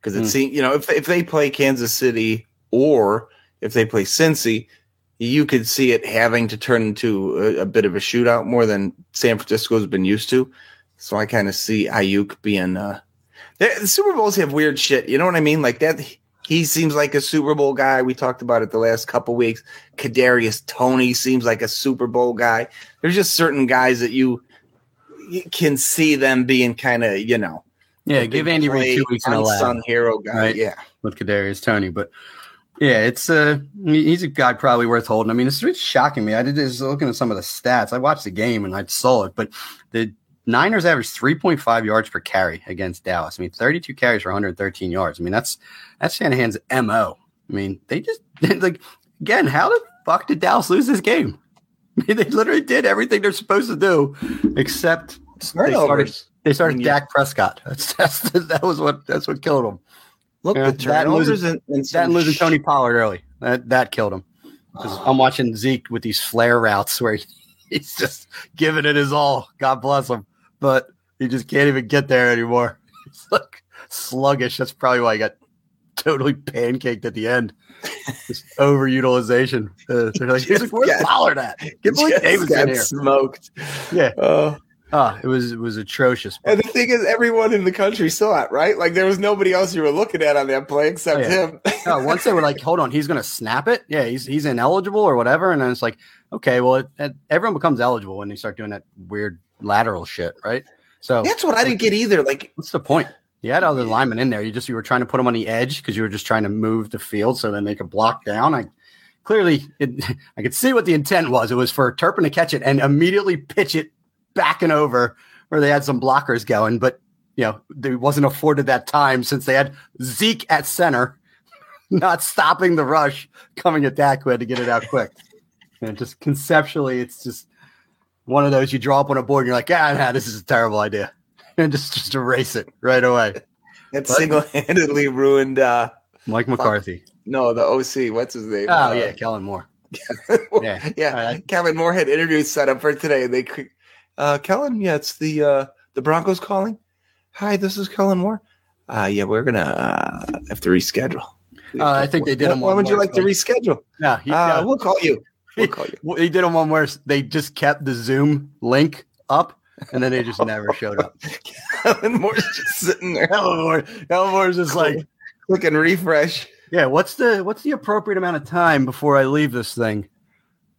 Because it Hmm. seems you know if if they play Kansas City or if they play Cincy, you could see it having to turn into a, a bit of a shootout more than San Francisco's been used to. So I kind of see Aiyuk being. Uh, the the Super Bowls have weird shit. You know what I mean? Like that. He seems like a Super Bowl guy. We talked about it the last couple weeks. Kadarius Toney seems like a Super Bowl guy. There's just certain guys that you, you can see them being kind of, you know, Yeah, give Andy Reid two weeks in a lab. hero guy. Right. Yeah. with Kadarius Toney. But yeah, it's uh he's a guy probably worth holding. I mean, it's really shocking me. I did just looking at some of the stats. I watched the game and I saw it, but the Niners averaged 3.5 yards per carry against Dallas. I mean, 32 carries for 113 yards. I mean, that's that's Shanahan's MO. I mean, they just like again, how the fuck did Dallas lose this game? I mean, they literally did everything they're supposed to do, except they started Turnovers. They started I mean, Dak Prescott. That's, that's that was what that's what killed them. Look, Yeah, the that and losing- and, and That and losing sh- Tony Pollard early. That that killed him. 'Cause I'm watching Zeke with these flare routes where he- he's just giving it his all. God bless him. But he just can't even get there anymore. He's like sluggish. That's probably why he got totally pancaked at the end. Just overutilization. Uh, they're like, he's like, where's Yes. Pollard at? Get Blake Davis in here. smoked. Yeah. Oh. Oh, it was it was atrocious. And the thing is, everyone in the country saw it, right? Like there was nobody else you were looking at on that play except Oh, yeah. him. no, once they were like, "Hold on, he's going to snap it." Yeah, he's he's ineligible or whatever, and then it's like, okay, well, it, it, everyone becomes eligible when they start doing that weird lateral shit, right? So That's what I didn't get either. Like, what's the point? You had other linemen in there. You just you were trying to put them on the edge because you were just trying to move the field so then they could block down. I clearly it, I could see what the intent was. It was for Turpin to catch it and immediately pitch it back and over where they had some blockers going, but you know they wasn't afforded that time since they had Zeke at center, not stopping the rush, coming at Dak who had to get it out quick. And just conceptually, it's just one of those you draw up on a board and you're like, ah, nah, this is a terrible idea. And just just erase it right away. it single handedly ruined, uh, Mike McCarthy. no, the OC. What's his name? Oh Uh, yeah, Kellen Moore. yeah. Yeah. Uh, Kellen Moore had interviews set up for today. And they, uh, Kellen, yeah, it's the, uh, the Broncos calling. Hi, this is Kellen Moore. Uh, yeah, we're going to, uh, have to reschedule. Uh, I think they did him Why would you like to reschedule? No, he, Uh, no. we'll call you. We'll call you. He did him one where they just kept the Zoom link up, and then they just never showed up. Kellen Moore's just sitting there. Kellen Moore, Kellen Moore's just like, Click and refresh. yeah, what's the what's the appropriate amount of time before I leave this thing?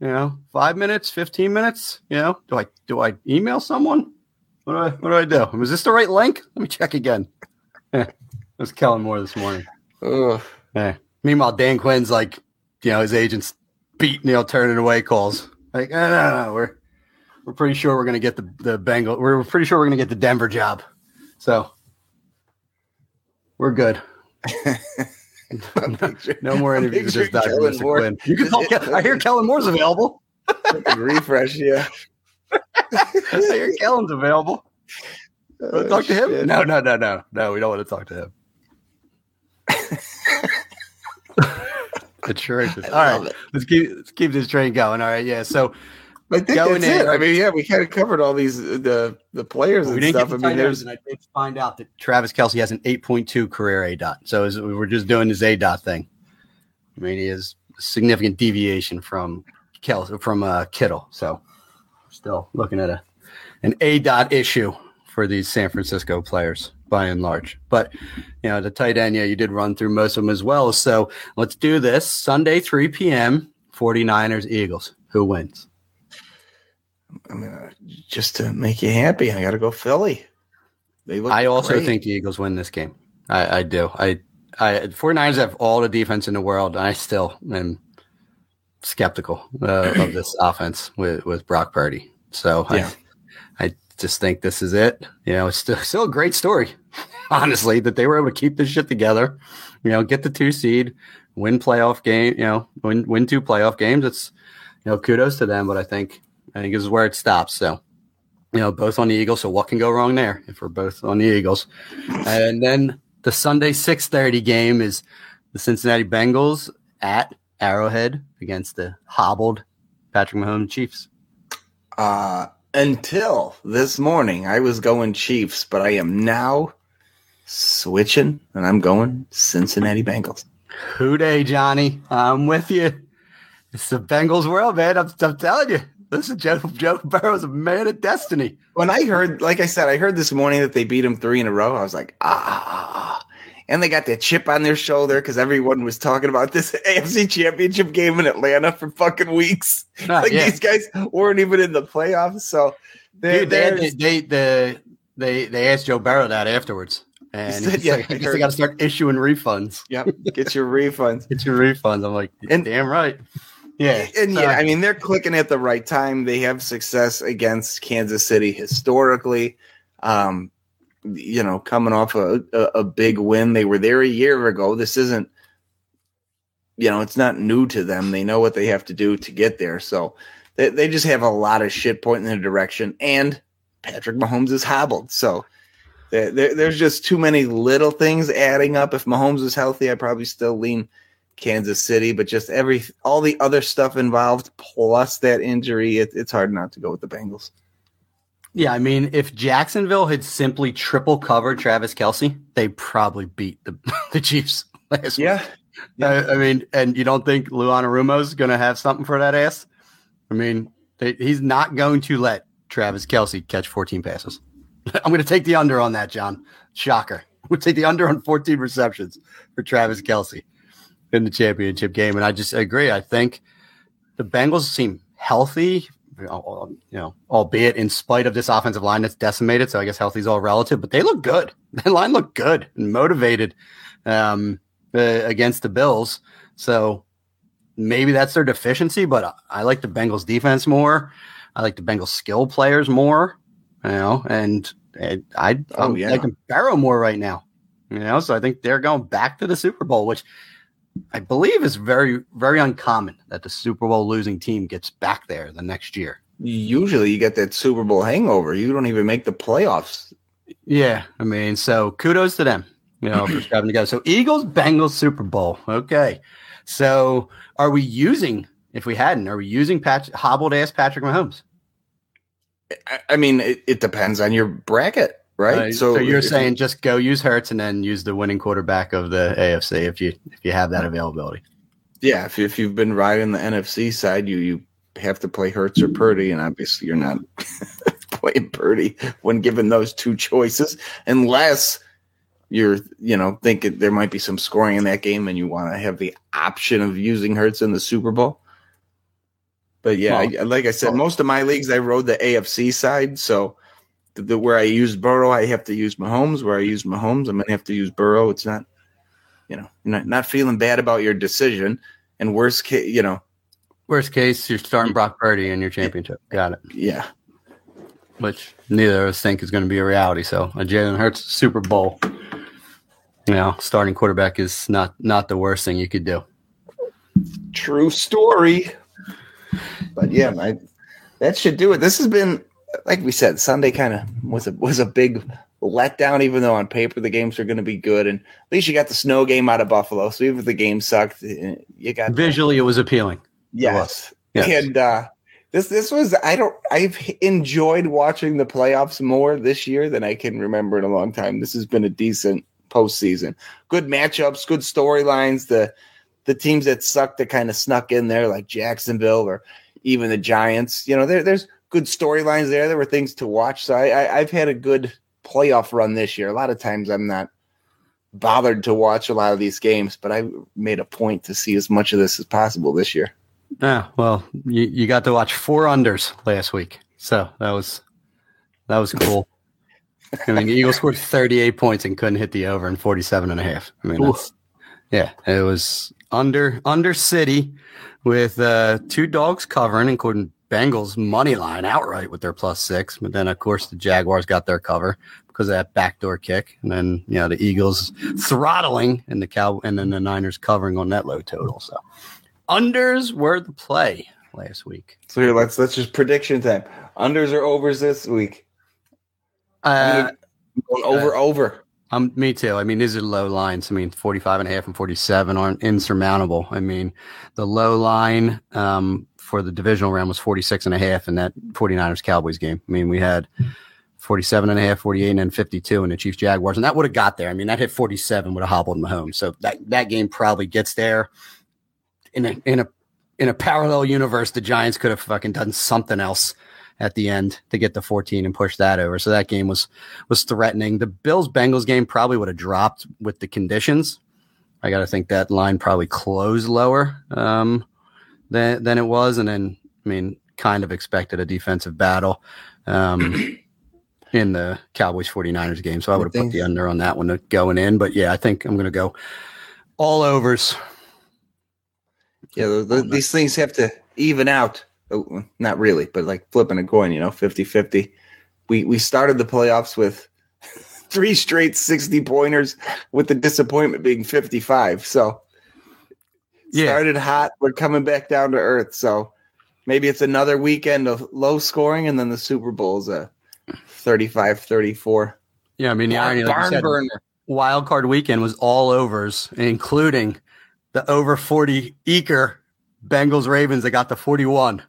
You know, five minutes, fifteen minutes. You know, do I do I email someone? What do I what do I do? Was this the right link? Let me check again. Yeah, it was Kellen Moore this morning. Ugh. Yeah. Meanwhile, Dan Quinn's like, you know, his agents beating beat Neil turning away calls. Like, no, no, no, we're we're pretty sure we're gonna get the the Bengal. We're, we're pretty sure we're gonna get the Denver job. So we're good. No more interviews Just this picturing Dr. Kellen. Moore. Quinn. You can call. I hear Kellen Moore's available. Refresh. Yeah. I hear Kellen's available. To oh, talk to him? Oh. No, no, no, no, no. We don't want to talk to him. Sure. All it. let's keep let's keep this train going. All right, yeah. So I think Going that's in. it. I mean, yeah, we kind of covered all these uh, the the players we and didn't stuff. get I mean, there's and I did find out that Travis Kelce has an 8.2 career A dot. So is- we're just doing this A dot thing. I mean, he is a significant deviation from Kelce from uh, Kittle. So still looking at a an A dot issue for these San Francisco players by and large. But you know, the tight end, yeah, you did run through most of them as well. So let's do this Sunday, 3 p.m. 49ers Eagles. Who wins? I mean, uh, just to make you happy, I got to go Philly. They look. I also great. think the Eagles win this game. I, I do. I, I 49ers have all the defense in the world, and I still am skeptical uh, of this offense with, with Brock Purdy. So Yeah. I, I just think this is it. You know, it's still, still a great story, honestly, that they were able to keep this shit together. You know, get the two seed, win playoff game. You know, win win two playoff games. It's you know, kudos to them. But I think I think this is where it stops. So you know, both on the Eagles. So what can go wrong there if we're both on the Eagles? And then the Sunday 6:30 game is the Cincinnati Bengals at Arrowhead against the hobbled Patrick Mahomes Chiefs. Uh, until this morning, I was going Chiefs, but I am now switching, and I'm going Cincinnati Bengals. Who Dey, Johnny? I'm with you. It's the Bengals world, man. I'm, I'm telling you. Listen, Joe, Joe Burrow's a man of destiny. When I heard, like I said, I heard this morning that they beat them three in a row. I was like, ah. and they got that chip on their shoulder because everyone was talking about this AFC Championship game in Atlanta for fucking weeks. Ah, like these guys weren't even in the playoffs, so they Dude, they, they they, they, they, asked Joe Burrow that afterwards. And He said, yeah, like, I I guess they got to start issuing refunds. yep, get your refunds. Get your refunds. I'm like, And- damn right. Yeah. And So- yeah, I mean they're clicking at the right time. They have success against Kansas City historically. Um, you know, coming off a, a, a big win. They were there a year ago. This isn't, you know, it's not new to them. They know what they have to do to get there. So they, they just have a lot of shit pointing in their direction. And Patrick Mahomes is hobbled. So there, there- there's just too many little things adding up. If Mahomes was healthy, I'd probably still lean Kansas City, but just every all the other stuff involved plus that injury, it, it's hard not to go with the Bengals. Yeah, I mean, if Jacksonville had simply triple covered Travis Kelce, they probably beat the, the Chiefs last week. Yeah, I, I mean, and you don't think Lou Anarumo's going to have something for that ass? I mean, they, he's not going to let Travis Kelce catch 14 passes. I'm going to take the under on that, John. Shocker. We'll take the under on 14 receptions for Travis Kelce in the championship game. And I just agree. I think the Bengals seem healthy, you know, albeit in spite of this offensive line that's decimated. So I guess healthy is all relative, but they look good. That line looked good and motivated um, uh, against the Bills. So maybe that's their deficiency, but I, I like the Bengals defense more. I like the Bengals skill players more, you know, and, and I, Oh, yeah. Burrow more right now, you know, so I think they're going back to the Super Bowl, which I believe is very, very uncommon that the Super Bowl losing team gets back there the next year. usually you get that Super Bowl hangover. You don't even make the playoffs. Yeah, I mean, so kudos to them, you know, for striving to go. So Eagles, Bengals, Super Bowl. Okay, so are we using? If we hadn't, are we using Pat, hobbled ass Patrick Mahomes? I, I mean, it, it depends on your bracket, right? Right, so, you're saying just go use Hurts and then use the winning quarterback of the AFC if you if you have that availability. yeah, if, if you've been riding the NFC side, you you have to play Hurts or Purdy, and obviously you're not playing Purdy when given those two choices, unless you're you know thinking there might be some scoring in that game, and you want to have the option of using Hurts in the Super Bowl. But yeah, Well- I, like I said, well- most of my leagues I rode the AFC side, so. The, the- where I use Burrow, I have to use Mahomes. Where I use Mahomes, I'm gonna have to use Burrow. It's not, you know, not, not feeling bad about your decision. And worst case, you know, Worst case, you're starting Brock Purdy in your championship. Got it. yeah, Which neither of us think is going to be a reality. So a Jalen Hurts Super Bowl, you know, starting quarterback is not not the worst thing you could do. true story. But yeah, my, that should do it. This has been, like we said, Sunday kind of was a was a big letdown. Even though on paper the games are going to be good, and at least you got the snow game out of Buffalo. So even if the game sucked, eh, you got Visually, it was appealing. Yes. Yes. And uh this this was I don't I've enjoyed watching the playoffs more this year than I can remember in a long time. This has been a decent postseason. Good matchups, good storylines. The the teams that sucked that kind of snuck in there, like Jacksonville or even the Giants. You know, there, there's good storylines there. There were things to watch. So I, I I've had a good playoff run this year. A lot of times I'm not bothered to watch a lot of these games, but I made a point to see as much of this as possible this year. Yeah, well, you, you got to watch four unders last week, so that was that was cool. I mean, the Eagles scored 38 points and couldn't hit the over in 47 and a half. I mean, yeah, it was under under City with uh, two dogs covering, including Bengals money line outright with their plus six. But then, of course, the Jaguars got their cover because of that backdoor kick, and then you know the Eagles throttling and the cow and then the Niners covering on that low total. So unders were the play last week. So here, let's let's just prediction time. Unders or overs this week? Uh, I'm going over over. Um, me too. I mean, these are low lines. I mean, 45 and a half and 47 aren't insurmountable. I mean, the low line um, for the divisional round was 46 and a half in that 49ers Cowboys game. I mean, we had 47 and a half, 48 and then 52 in the Chiefs Jaguars, and that would have got there. I mean, that hit 47 would have hobbled Mahomes. So that, that game probably gets there in a, in a, in a parallel universe, the Giants could have fucking done something else at the end to get the 14 and push that over. So that game was was threatening. The Bills Bengals game probably would have dropped with the conditions. I got to think that line probably closed lower um, than than it was, and then I mean, kind of expected a defensive battle um, in the Cowboys 49ers game. So I would have put the under on that one going in. But yeah, I think I'm going to go all overs. Yeah, the, the, these things have to even out. Oh, Not really, but like flipping a coin, you know, 50 50. We, we started the playoffs with three straight 60 pointers, with the disappointment being 55. So Yeah. started hot. We're coming back down to earth. So maybe it's another weekend of low scoring, and then the Super Bowl's a 35 34. Yeah, I mean, the irony, like you Barn said, burner. wild card weekend was all overs, including the over 40 Eaker Bengals Ravens that got the 41.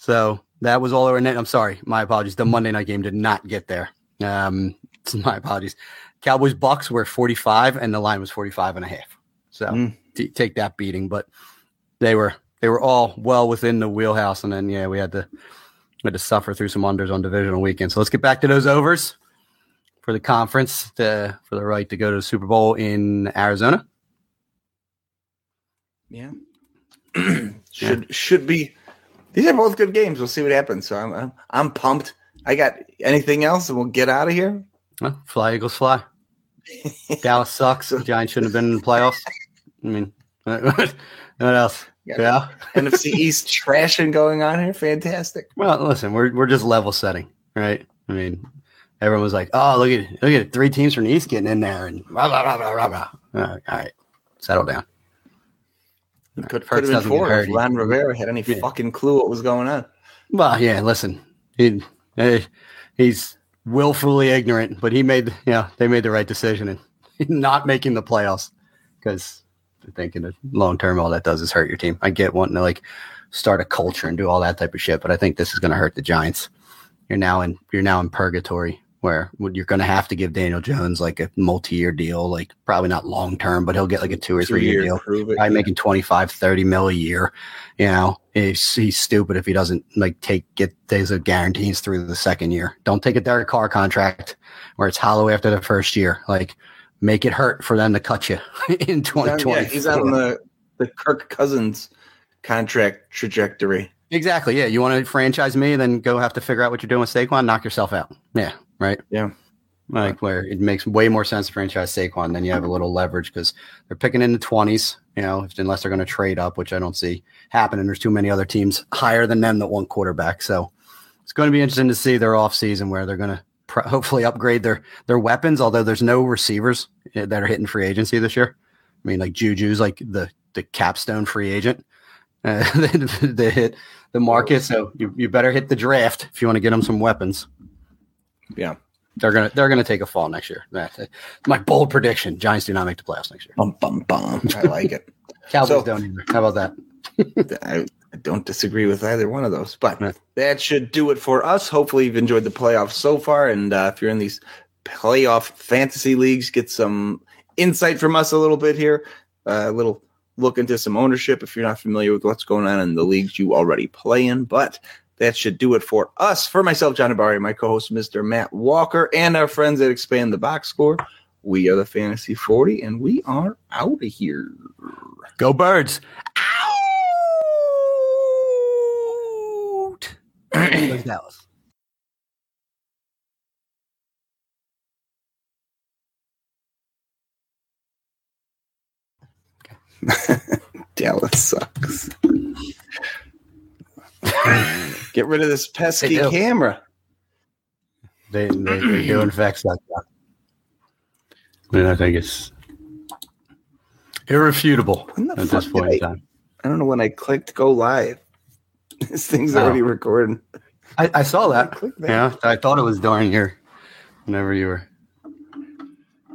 So that was all over. And I'm sorry, my apologies. The Monday night game did not get there. Um, so my apologies. Cowboys Bucks were 45 and the line was 45 and a half. So Mm. t- take that beating, but they were they were all well within the wheelhouse. And then yeah, we had to we had to suffer through some unders on divisional weekend. So let's get back to those overs for the conference to, for the right to go to the Super Bowl in Arizona. Yeah. should should be. These are both good games. We'll see what happens. So I'm I'm, I'm pumped. I got anything else, and we'll get out of here. Well, fly Eagles fly. Dallas sucks. Giants shouldn't have been in the playoffs. I mean, what else? Yeah. NFC East trashing going on here. Fantastic. Well, listen, we're we're just level setting, right? I mean, everyone was like, "Oh, look at look at it, three teams from the East getting in there," and rah, rah, rah, rah, rah, rah. Uh, all right, settle down. Could, could Hurts have been four if Ron Rivera had any Yeah. fucking clue what was going on. Well, yeah, listen, he, eh, he's willfully ignorant, but he made, yeah, they made the right decision in not making the playoffs because I think in the long term, all that does is hurt your team. I get wanting to like start a culture and do all that type of shit, but I think this is going to hurt the Giants. You're now in, you're now in purgatory where you're going to have to give Daniel Jones like a multi year deal, like probably not long term, but he'll get like a two or three year Two-year deal probably making 25 30 mil a year. You know he's, he's stupid if he doesn't like take get days of guarantees through the second year. Don't take a Derek Carr contract where it's hollow after the first year. Like make it hurt for them to cut you in He's 2020 yeah, he's out on the the Kirk Cousins contract trajectory. exactly yeah. You want to franchise me then go have to figure out what you're doing with Saquon? Knock yourself out. Yeah right Yeah. like where it makes way more sense to franchise Saquon than you have a little leverage because they're picking in the twenties, you know, if, unless they're going to trade up, which I don't see happening. There's too many other teams higher than them that want quarterback, so it's going to be interesting to see their offseason where they're going to pr- hopefully upgrade their their weapons. Although there's no receivers eh, that are hitting free agency this year. I mean, like Juju's like the the capstone free agent. Uh, they, they hit the market, so you, you better hit the draft if you want to get them some weapons Yeah. they're gonna they're gonna take a fall next year. My bold prediction: Giants do not make the playoffs next year. Bum bum bum. I like it. Cowboys So- don't either. How about that? I, I don't disagree with either one of those. But Yeah. that should do it for us. Hopefully, you've enjoyed the playoffs so far. And uh, if you're in these playoff fantasy leagues, get some insight from us a little bit here. Uh, a little look into some ownership if you're not familiar with what's going on in the leagues you already play in. But that should do it for us. For myself, John Abari, my co host, Mr. Matt Walker, and our friends at expand the box score. We are the Fantasy 40, and we are out of here. Go birds! Out. Dallas. Dallas sucks. Get rid of this pesky They camera. They they, they do in fact suck. I mean, I think it's irrefutable at this point did in I- time. I don't know when I clicked go live. This thing's Oh. already recording. I, I saw that. Click that. Yeah, I thought it was during your whenever you were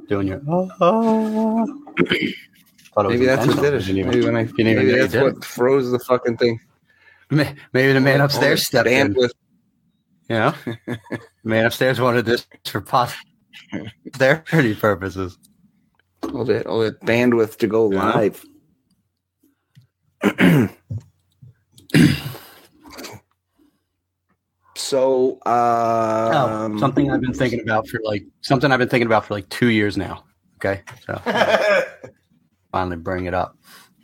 doing your. Oh, was Maybe that's what did it. Maybe when I didn't maybe that's what froze the fucking thing. May- Maybe the man upstairs All stepped in. bandwidth. You know, man upstairs wanted this for posterity purposes. All that all that bandwidth to go Yeah. live. so So, Oh, um, something I've been thinking about for like something I've been thinking about for like two years now. Okay, so finally bring it up.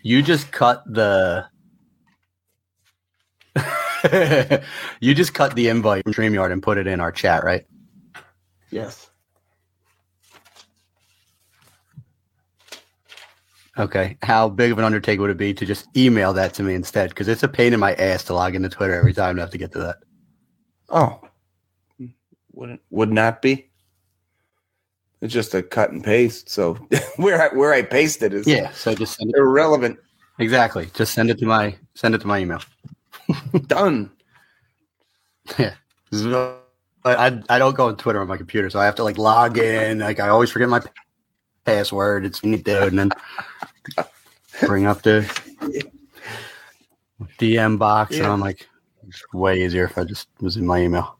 You just cut the. you just cut the invite from Streamyard and put it in our chat, right? Yes. Okay. How big of an undertaking would it be to just email that to me instead? Because it's a pain in my ass to log into Twitter every time to have to get to that. Oh, Wouldn't would not be. It's just a cut and paste. So where I, where I paste it is Yeah. So just send it. irrelevant. Exactly. Just send it to my send it to my email. Done. Yeah. I I don't go on Twitter on my computer, so I have to like log in. Like I always forget my password. It's neat dude, and then bring up the DM box, and I'm like, it's way easier if I just was in my email.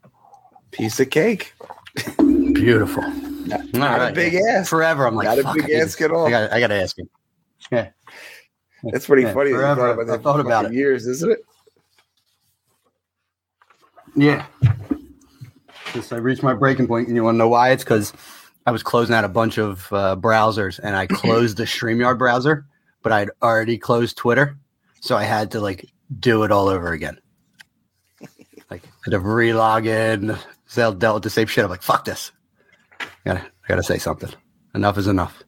Piece of cake. Beautiful. Not, not a big ass. Forever, I'm like, Not a big I ass at all. I got I to ask him. Yeah. That's pretty Yeah, funny. that forever. thought about I thought for about it. years, isn't it? Yeah. Just I reached my breaking point, and you want to know why? It's because I was closing out a bunch of uh, browsers, and I closed the Streamyard browser, but I'd already closed Twitter, so I had to like do it all over again. Like I had to re-log in. Zell dealt with the same shit. I'm like, fuck this. Gotta, I gotta say something. Enough is enough.